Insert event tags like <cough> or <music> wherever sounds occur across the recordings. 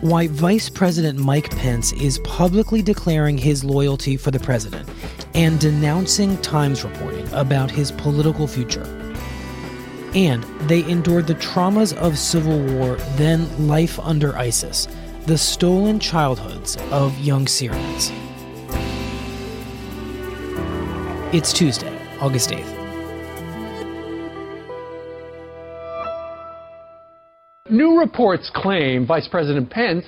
why Vice President Mike Pence is publicly declaring his loyalty for the president and denouncing Times reporting about his political future. And they endured the traumas of civil war, then life under ISIS, the stolen childhoods of young Syrians. It's Tuesday, August 8th. New reports claim Vice President Pence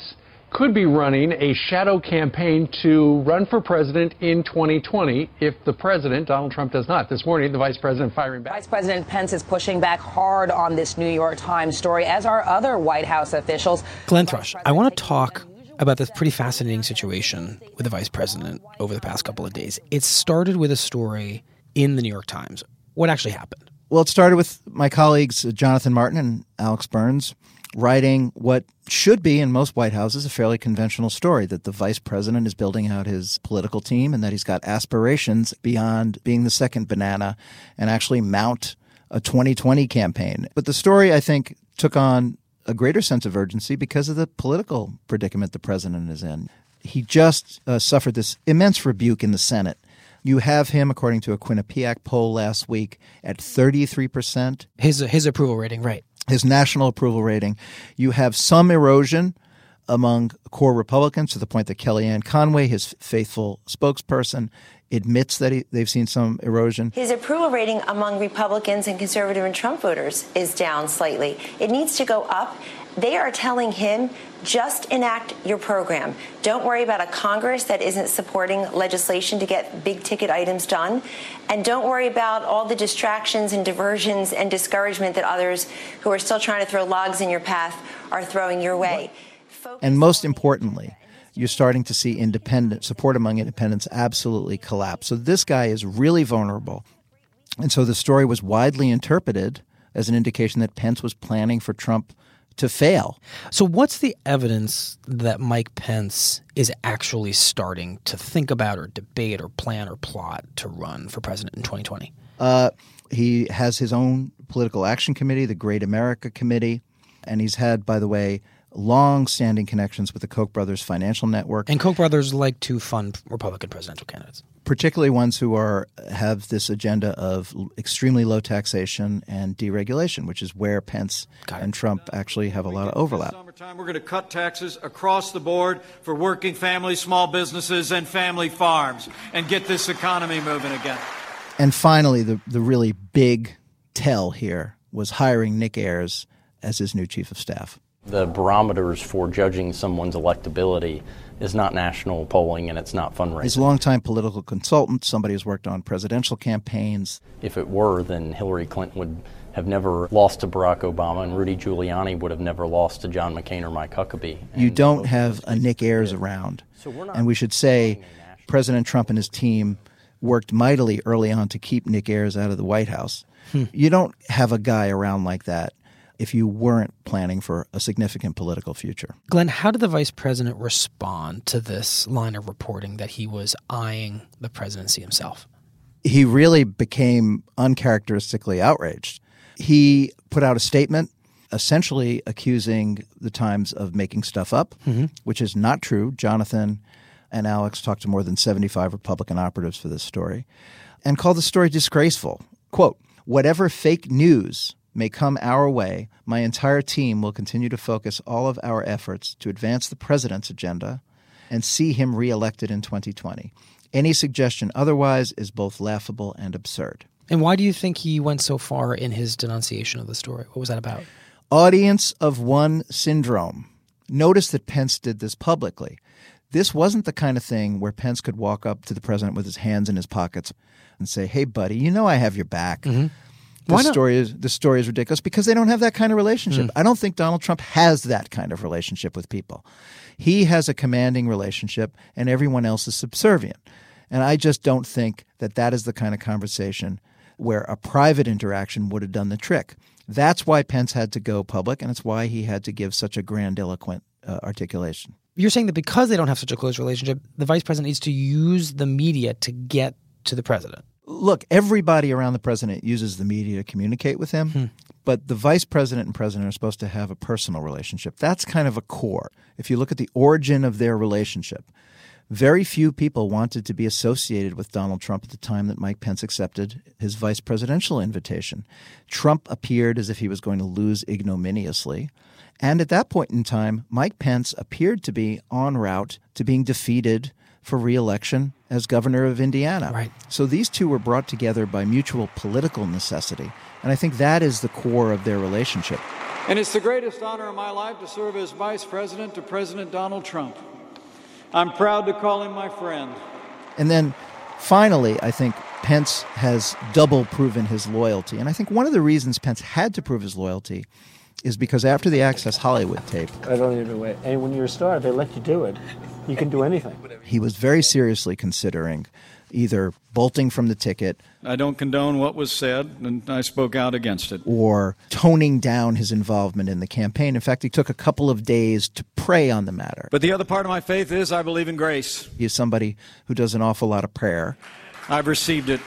could be running a shadow campaign to run for president in 2020 if the president, Donald Trump, does not. This morning, the vice president firing back. Vice President Pence is pushing back hard on this New York Times story, as are other White House officials. Glenn Thrush, I want to talk about this pretty fascinating situation with the vice president over the past couple of days. It started with a story in the New York Times. What actually happened? Well, it started with my colleagues Jonathan Martin and Alex Burns writing what should be in most White Houses a fairly conventional story that the vice president is building out his political team and that he's got aspirations beyond being the second banana and actually mount a 2020 campaign. But the story, I think, took on a greater sense of urgency because of the political predicament the president is in. He just uh, suffered this immense rebuke in the Senate. You have him, according to a Quinnipiac poll last week, at 33%. His, his approval rating, right his national approval rating. You have some erosion among core Republicans to the point that Kellyanne Conway, his faithful spokesperson, admits that he, they've seen some erosion. His approval rating among Republicans and conservative and Trump voters is down slightly. It needs to go up. They are telling him just enact your program. Don't worry about a Congress that isn't supporting legislation to get big ticket items done. And don't worry about all the distractions and diversions and discouragement that others who are still trying to throw logs in your path are throwing your way. and most importantly, you're starting to see independent support among independents absolutely collapse. So this guy is really vulnerable. And so the story was widely interpreted as an indication that Pence was planning for Trump to fail. So, what's the evidence that Mike Pence is actually starting to think about or debate or plan or plot to run for president in 2020? Uh, he has his own political action committee, the Great America Committee, and he's had, by the way, long-standing connections with the Koch brothers financial network. And Koch brothers like to fund Republican presidential candidates particularly ones who are have this agenda of extremely low taxation and deregulation, which is where Pence and Trump actually have a lot of overlap. Summertime, we're going to cut taxes across the board for working families, small businesses, and family farms, and get this economy moving again. And finally, the the really big tell here was hiring Nick Ayers as his new chief of staff. The barometers for judging someone's electability is not national polling and it's not fundraising. He's a longtime political consultant, somebody who's worked on presidential campaigns. If it were, then Hillary Clinton would have never lost to Barack Obama, and Rudy Giuliani would have never lost to John McCain or Mike Huckabee. You don't have a Nick Ayers around. So and we should say President Trump and his team worked mightily early on to keep Nick Ayers out of the White House. Hmm. You don't have a guy around like that if you weren't planning for a significant political future. Glenn, how did the vice president respond to this line of reporting that he was eyeing the presidency himself? He really became uncharacteristically outraged. He put out a statement essentially accusing the Times of making stuff up, mm-hmm. which is not true. Jonathan and Alex talked to more than 75 Republican operatives for this story, and called the story disgraceful. Quote, whatever fake news may come our way, my entire team will continue to focus all of our efforts to advance the president's agenda and see him reelected in 2020. Any suggestion otherwise is both laughable and absurd. And why do you think he went so far in his denunciation of the story? What was that about? Audience of one syndrome. Notice that Pence did this publicly. This wasn't the kind of thing where Pence could walk up to the president with his hands in his pockets and say, "Hey, buddy, you know I have your back." Mm-hmm. This story is this story is ridiculous because they don't have that kind of relationship. Mm. I don't think Donald Trump has that kind of relationship with people. He has a commanding relationship, and everyone else is subservient. And I just don't think that that is the kind of conversation where a private interaction would have done the trick. That's why Pence had to go public, and it's why he had to give such a grandiloquent uh, articulation. You're saying that because they don't have such a close relationship, the vice president needs to use the media to get to the president. Look, everybody around the president uses the media to communicate with him, hmm. but the vice president and president are supposed to have a personal relationship. That's kind of a core. If you look at the origin of their relationship, very few people wanted to be associated with Donald Trump at the time that Mike Pence accepted his vice presidential invitation. Trump appeared as if he was going to lose ignominiously. And at that point in time, Mike Pence appeared to be en route to being defeated for reelection as governor of Indiana. Right. So these two were brought together by mutual political necessity. And I think that is the core of their relationship. And it's the greatest honor of my life to serve as vice president to President Donald Trump. I'm proud to call him my friend. And then finally, I think Pence has double proven his loyalty. And I think one of the reasons Pence had to prove his loyalty is because after the Access Hollywood tape. I don't even wait. And when you're a star, they let you do it. You can do anything. He was very seriously considering either bolting from the ticket. I don't condone what was said, and I spoke out against it. Or toning down his involvement in the campaign. In fact, he took a couple of days to pray on the matter. But the other part of my faith is I believe in grace. He is somebody who does an awful lot of prayer. I've received it.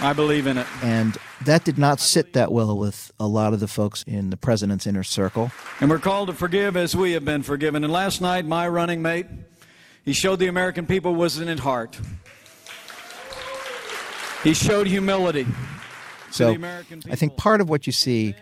I believe in it. And that did not sit that well with a lot of the folks in the president's inner circle. And we're called to forgive as we have been forgiven. And last night, my running mate, he showed the American people wasn't at heart. He showed humility. So I think part of what you see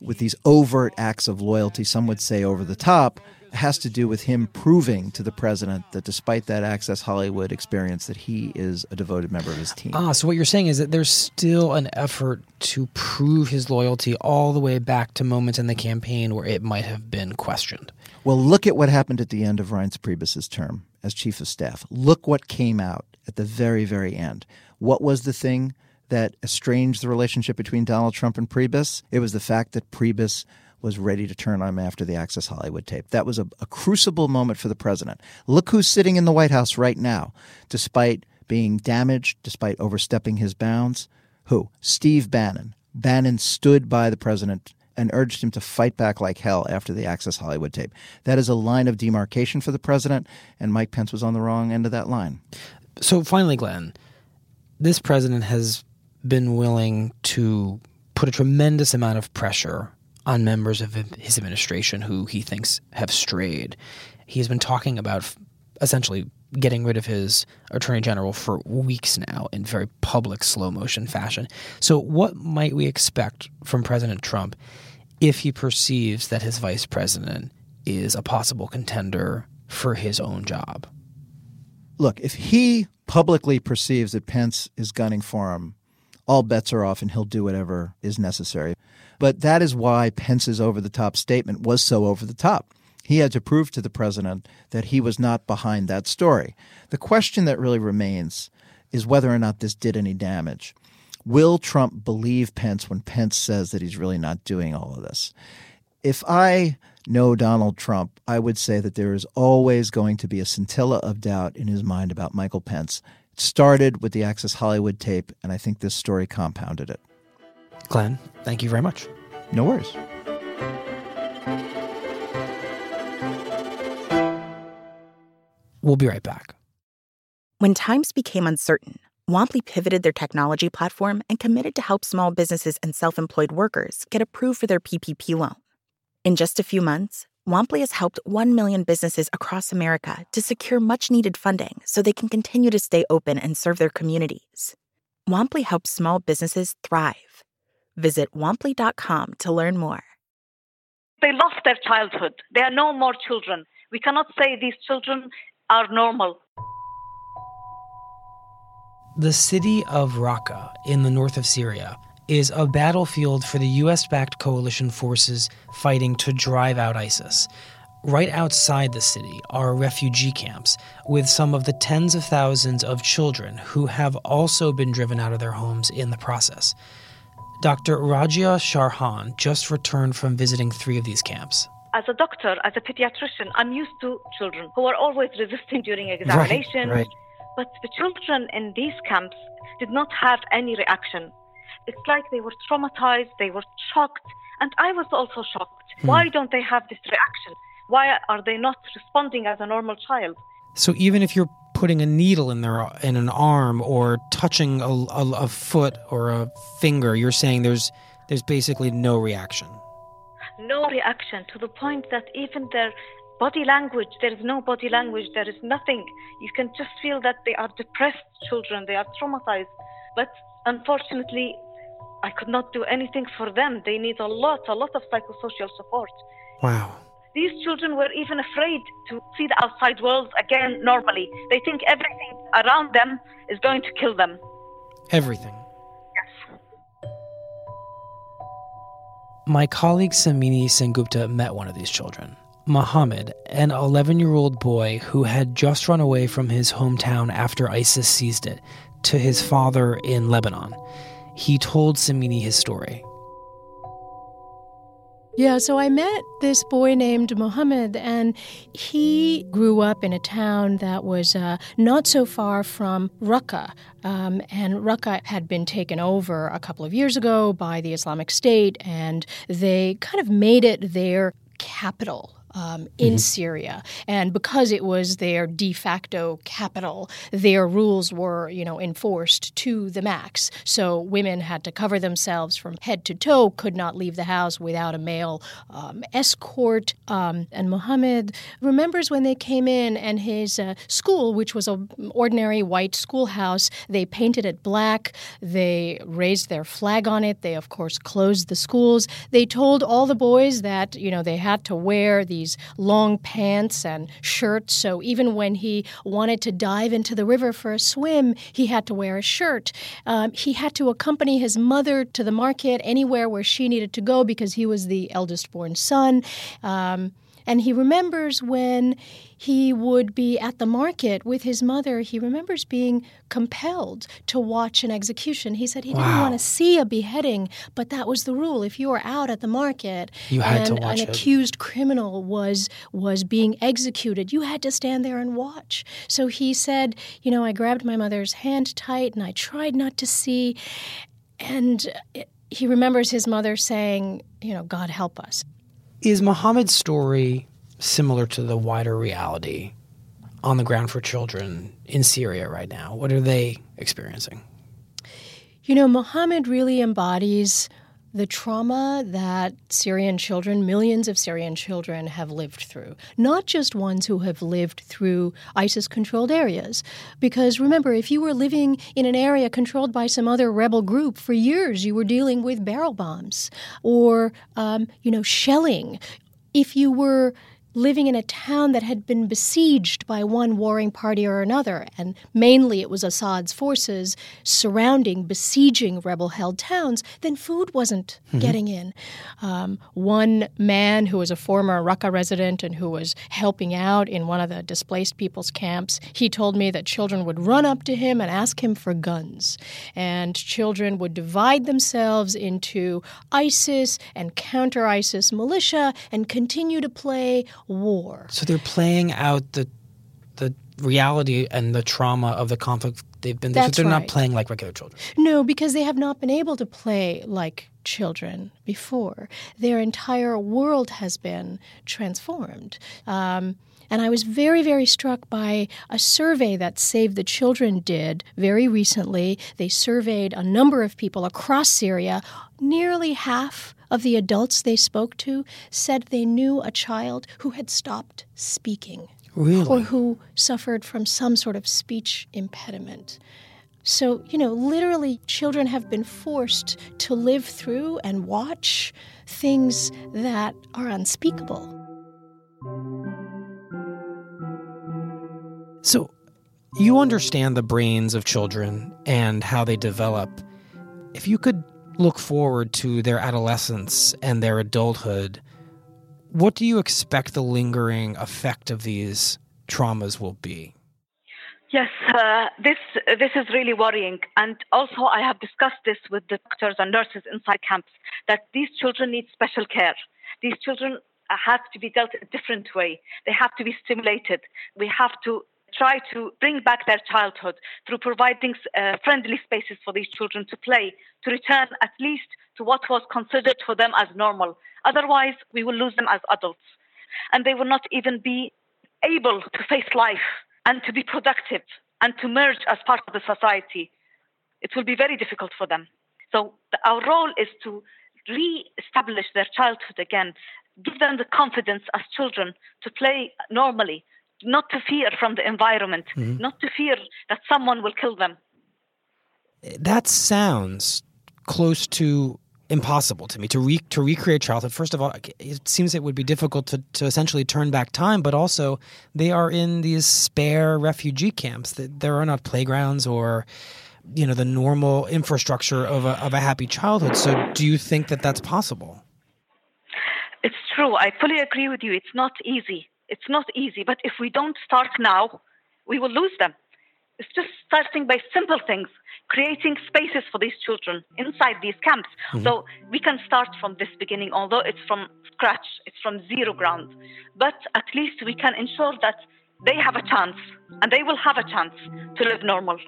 with these overt acts of loyalty, some would say over the top, has to do with him proving to the president that despite that Access Hollywood experience, that he is a devoted member of his team. Ah, so what you're saying is that there's still an effort to prove his loyalty all the way back to moments in the campaign where it might have been questioned. Well, look at what happened at the end of Reince Priebus's term as chief of staff. Look what came out at the very, very end. What was the thing that estranged the relationship between Donald Trump and Priebus? It was the fact that Priebus was ready to turn on him after the Access Hollywood tape. That was a, a crucible moment for the president. Look who's sitting in the White House right now, despite being damaged, despite overstepping his bounds. Who? Steve Bannon. Bannon stood by the president and urged him to fight back like hell after the Access Hollywood tape. That is a line of demarcation for the president, and Mike Pence was on the wrong end of that line. So finally, Glenn, this president has been willing to put a tremendous amount of pressure on members of his administration who he thinks have strayed. He has been talking about essentially getting rid of his attorney general for weeks now in very public slow motion fashion. So, what might we expect from President Trump if he perceives that his vice president is a possible contender for his own job? Look, if he publicly perceives that Pence is gunning for him, all bets are off and he'll do whatever is necessary. But that is why Pence's over the top statement was so over the top. He had to prove to the president that he was not behind that story. The question that really remains is whether or not this did any damage. Will Trump believe Pence when Pence says that he's really not doing all of this? If I know Donald Trump, I would say that there is always going to be a scintilla of doubt in his mind about Michael Pence. It started with the Access Hollywood tape, and I think this story compounded it. Glenn, thank you very much. No worries. We'll be right back. When times became uncertain, Womply pivoted their technology platform and committed to help small businesses and self employed workers get approved for their PPP loan. In just a few months, Womply has helped 1 million businesses across America to secure much needed funding so they can continue to stay open and serve their communities. Womply helps small businesses thrive. Visit womply.com to learn more. They lost their childhood. They are no more children. We cannot say these children are normal. The city of Raqqa in the north of Syria is a battlefield for the US backed coalition forces fighting to drive out ISIS. Right outside the city are refugee camps with some of the tens of thousands of children who have also been driven out of their homes in the process. Dr. Rajia Sharhan just returned from visiting three of these camps. As a doctor, as a pediatrician, I'm used to children who are always <laughs> resisting during examinations. Right, right. But the children in these camps did not have any reaction. It's like they were traumatized, they were shocked, and I was also shocked. Hmm. Why don't they have this reaction? Why are they not responding as a normal child? So even if you're putting a needle in their in an arm or touching a, a, a foot or a finger, you're saying there's there's basically no reaction. No reaction to the point that even their body language, there is no body language, there is nothing. You can just feel that they are depressed children, they are traumatized. But unfortunately, I could not do anything for them. They need a lot, a lot of psychosocial support. Wow. These children were even afraid to see the outside world again normally. They think everything around them is going to kill them. Everything. Yes. My colleague Somini Sengupta met one of these children. Mohammed, an 11 year old boy who had just run away from his hometown after ISIS seized it to his father in Lebanon. He told Somini his story. Yeah, so I met this boy named Mohammed, and he grew up in a town that was uh, not so far from Raqqa. Um, and Raqqa had been taken over a couple of years ago by the Islamic State, and they kind of made it their capital. Um, in Mhm. Syria, and because it was their de facto capital, their rules were, you know, enforced to the max. So women had to cover themselves from head to toe, could not leave the house without a male um, escort. Um, and Mohammed remembers when they came in, and his uh, school, which was an ordinary white schoolhouse, they painted it black. They raised their flag on it. They, of course, closed the schools. They told all the boys that you know they had to wear these long pants and shirts. So even when he wanted to dive into the river for a swim, he had to wear a shirt. Um, he had to accompany his mother to the market anywhere where she needed to go because he was the eldest born son. Um, and he remembers when he would be at the market with his mother, he remembers being compelled to watch an execution. He said he didn't want to see a beheading, but that was the rule. If you were out at the market You had to and an it. accused criminal was was being executed, you had to stand there and watch. So he said, you know, I grabbed my mother's hand tight and I tried not to see. And it- he remembers his mother saying, you know, God help us. Is Muhammad's story similar to the wider reality on the ground for children in Syria right now? What are they experiencing? You know, Muhammad really embodies the trauma that Syrian children, millions of Syrian children, have lived through. Not just ones who have lived through ISIS controlled areas. Because remember, if you were living in an area controlled by some other rebel group for years, you were dealing with barrel bombs or, um, you know, shelling. If you were living in a town that had been besieged by one warring party or another, and mainly it was Assad's forces surrounding, besieging rebel held towns, then food wasn't Mhm. getting in. Um, one man who was a former Raqqa resident and who was helping out in one of the displaced people's camps, he told me that children would run up to him and ask him for guns. And children would divide themselves into ISIS and counter ISIS militia and continue to play war. So they're playing out the the reality and the trauma of the conflict they've been through. That's they're right. not playing like regular children. No, because they have not been able to play like children before. Their entire world has been transformed. Um, And I was very, very struck by a survey that Save the Children did very recently. They surveyed a number of people across Syria. Nearly half of the adults they spoke to said they knew a child who had stopped speaking. Really? Or who suffered from some sort of speech impediment. So, you know, literally, children have been forced to live through and watch things that are unspeakable. So, you understand the brains of children and how they develop. If you could look forward to their adolescence and their adulthood, what do you expect the lingering effect of these traumas will be? Yes, uh, this this is really worrying, and also I have discussed this with the doctors and nurses inside camps that these children need special care. These children have to be dealt a different way. They have to be stimulated. We have to try to bring back their childhood through providing uh, friendly spaces for these children to play, to return at least to what was considered for them as normal. Otherwise, we will lose them as adults, and they will not even be able to face life and to be productive and to merge as part of the society. It will be very difficult for them. So, our role is to re establish their childhood again, give them the confidence as children to play normally, not to fear from the environment, mm-hmm. not to fear that someone will kill them. That sounds close to impossible to me to re- to recreate childhood. First of all, it seems it would be difficult to, to essentially turn back time, but also they are in these spare refugee camps. That there are not playgrounds or you know the normal infrastructure of a of a happy childhood. So, do you think that that's possible? It's true. I fully agree with you. It's not easy. It's not easy. But if we don't start now, we will lose them. It's just starting by simple things creating spaces for these children inside these camps. Mm-hmm. So we can start from this beginning, although it's from scratch, it's from zero ground. But at least we can ensure that they have a chance and they will have a chance to live normal.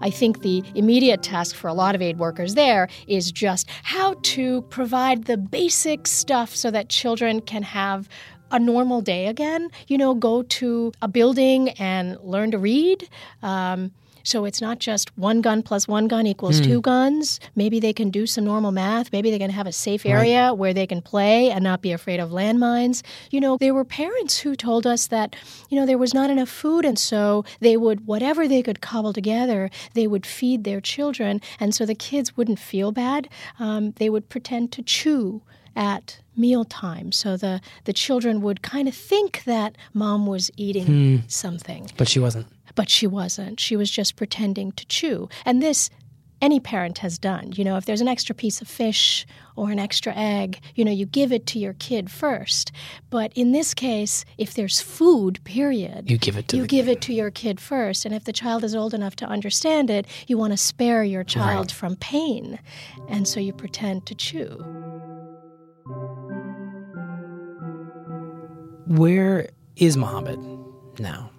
I think the immediate task for a lot of aid workers there is just how to provide the basic stuff so that children can have a normal day again. You know, go to a building and learn to read. Um, so it's not just one gun plus one gun equals mm. two guns. Maybe they can do some normal math. Maybe they can have a safe area right. where they can play and not be afraid of landmines. You know, there were parents who told us that, you know, there was not enough food. And so they would, whatever they could cobble together, they would feed their children. And so the kids wouldn't feel bad. Um, they would pretend to chew at mealtime. So the, the children would kind of think that mom was eating hmm. something. But she wasn't. But she wasn't. She was just pretending to chew. And this any parent has done. You know, if there's an extra piece of fish or an extra egg, you know, you give it to your kid first. But in this case, if there's food, period, you give it to you give kid. it to your kid first. And if the child is old enough to understand it, you want to spare your child right. from pain, and so you pretend to chew. Where is Muhammad now?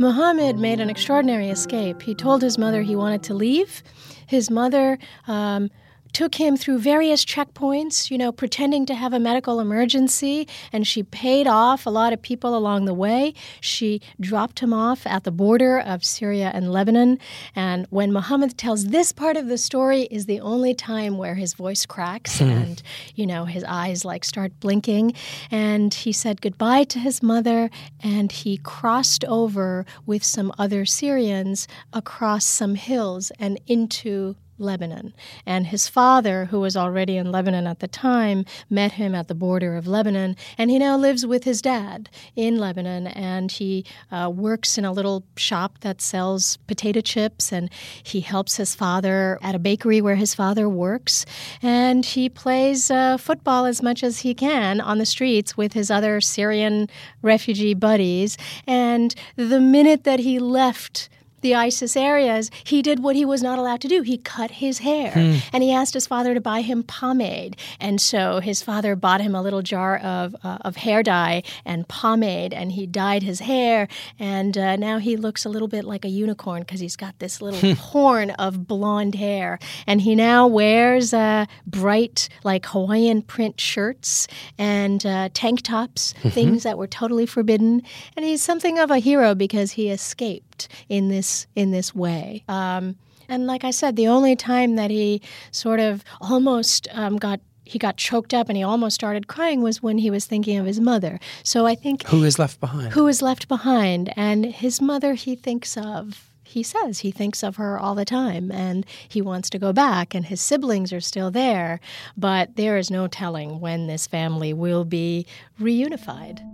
Muhammad made an extraordinary escape. He told his mother he wanted to leave. His mother um, took him through various checkpoints, you know, pretending to have a medical emergency, and she paid off a lot of people along the way. She dropped him off at the border of Syria and Lebanon. And when Muhammad tells this part of the story is the only time where his voice cracks hmm. and, you know, his eyes like start blinking. And he said goodbye to his mother and he crossed over with some other Syrians across some hills and into Lebanon. And his father, who was already in Lebanon at the time, met him at the border of Lebanon. And he now lives with his dad in Lebanon. And he uh, works in a little shop that sells potato chips. And he helps his father at a bakery where his father works. And he plays uh, football as much as he can on the streets with his other Syrian refugee buddies. And the minute that he left, the ISIS areas, he did what he was not allowed to do. He cut his hair hmm. and he asked his father to buy him pomade. And so his father bought him a little jar of, uh, of hair dye and pomade and he dyed his hair. And uh, now he looks a little bit like a unicorn because he's got this little horn of blonde hair. And he now wears uh, bright, like Hawaiian print shirts and uh, tank tops, mm-hmm. things that were totally forbidden. And he's something of a hero because he escaped in this in this way. Um, and like I said, the only time that he sort of almost um, got he got choked up and he almost started crying was when he was thinking of his mother. So I think who is left behind? Who is left behind? And his mother, he thinks of. He says he thinks of her all the time and he wants to go back, and his siblings are still there, but there is no telling when this family will be reunified.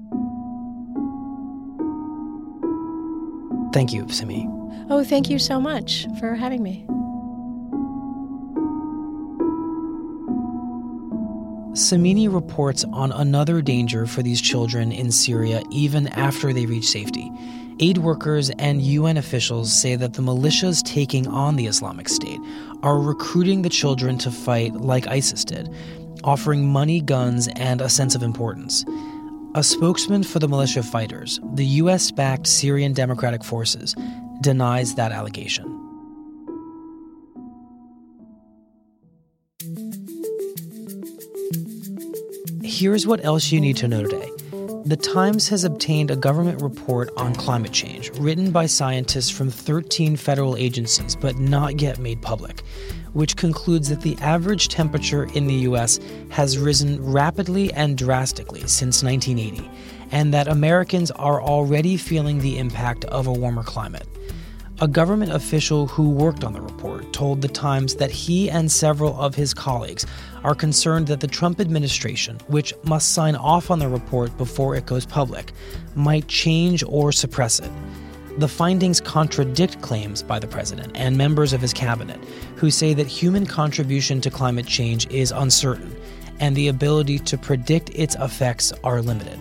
Thank you, Simi. Oh, thank you so much for having me. Somini reports on another danger for these children in Syria even after they reach safety. Aid workers and UN officials say that the militias taking on the Islamic State are recruiting the children to fight like ISIS did, offering money, guns, and a sense of importance. A spokesman for the militia fighters, the US backed Syrian Democratic Forces, denies that allegation. Here's what else you need to know today. The Times has obtained a government report on climate change, written by scientists from 13 federal agencies, but not yet made public which concludes that the average temperature in the U.S. has risen rapidly and drastically since 1980, and that Americans are already feeling the impact of a warmer climate. A government official who worked on the report told The Times that he and several of his colleagues are concerned that the Trump administration, which must sign off on the report before it goes public, might change or suppress it. The findings contradict claims by the president and members of his cabinet, who say that human contribution to climate change is uncertain and the ability to predict its effects are limited.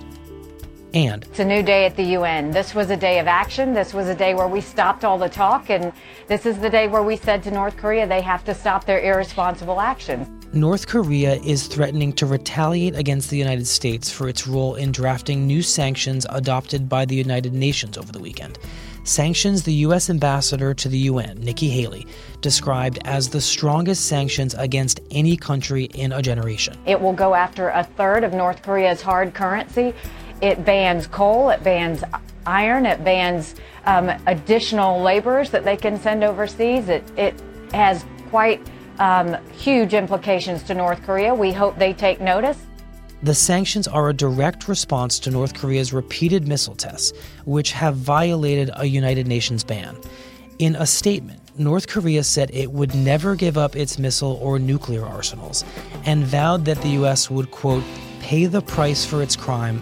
And it's a new day at the UN. This was a day of action. This was a day where we stopped all the talk. And this is the day where we said to North Korea they have to stop their irresponsible actions. North Korea is threatening to retaliate against the United States for its role in drafting new sanctions adopted by the United Nations over the weekend sanctions the U.S. ambassador to the UN, Nikki Haley, described as the strongest sanctions against any country in a generation. It will go after a third of North Korea's hard currency. It bans coal, it bans iron, it bans um, additional laborers that they can send overseas. It, it has quite um, huge implications to North Korea. We hope they take notice. The sanctions are a direct response to North Korea's repeated missile tests, which have violated a United Nations ban. In a statement, North Korea said it would never give up its missile or nuclear arsenals and vowed that the U.S. would, quote, pay the price for its crime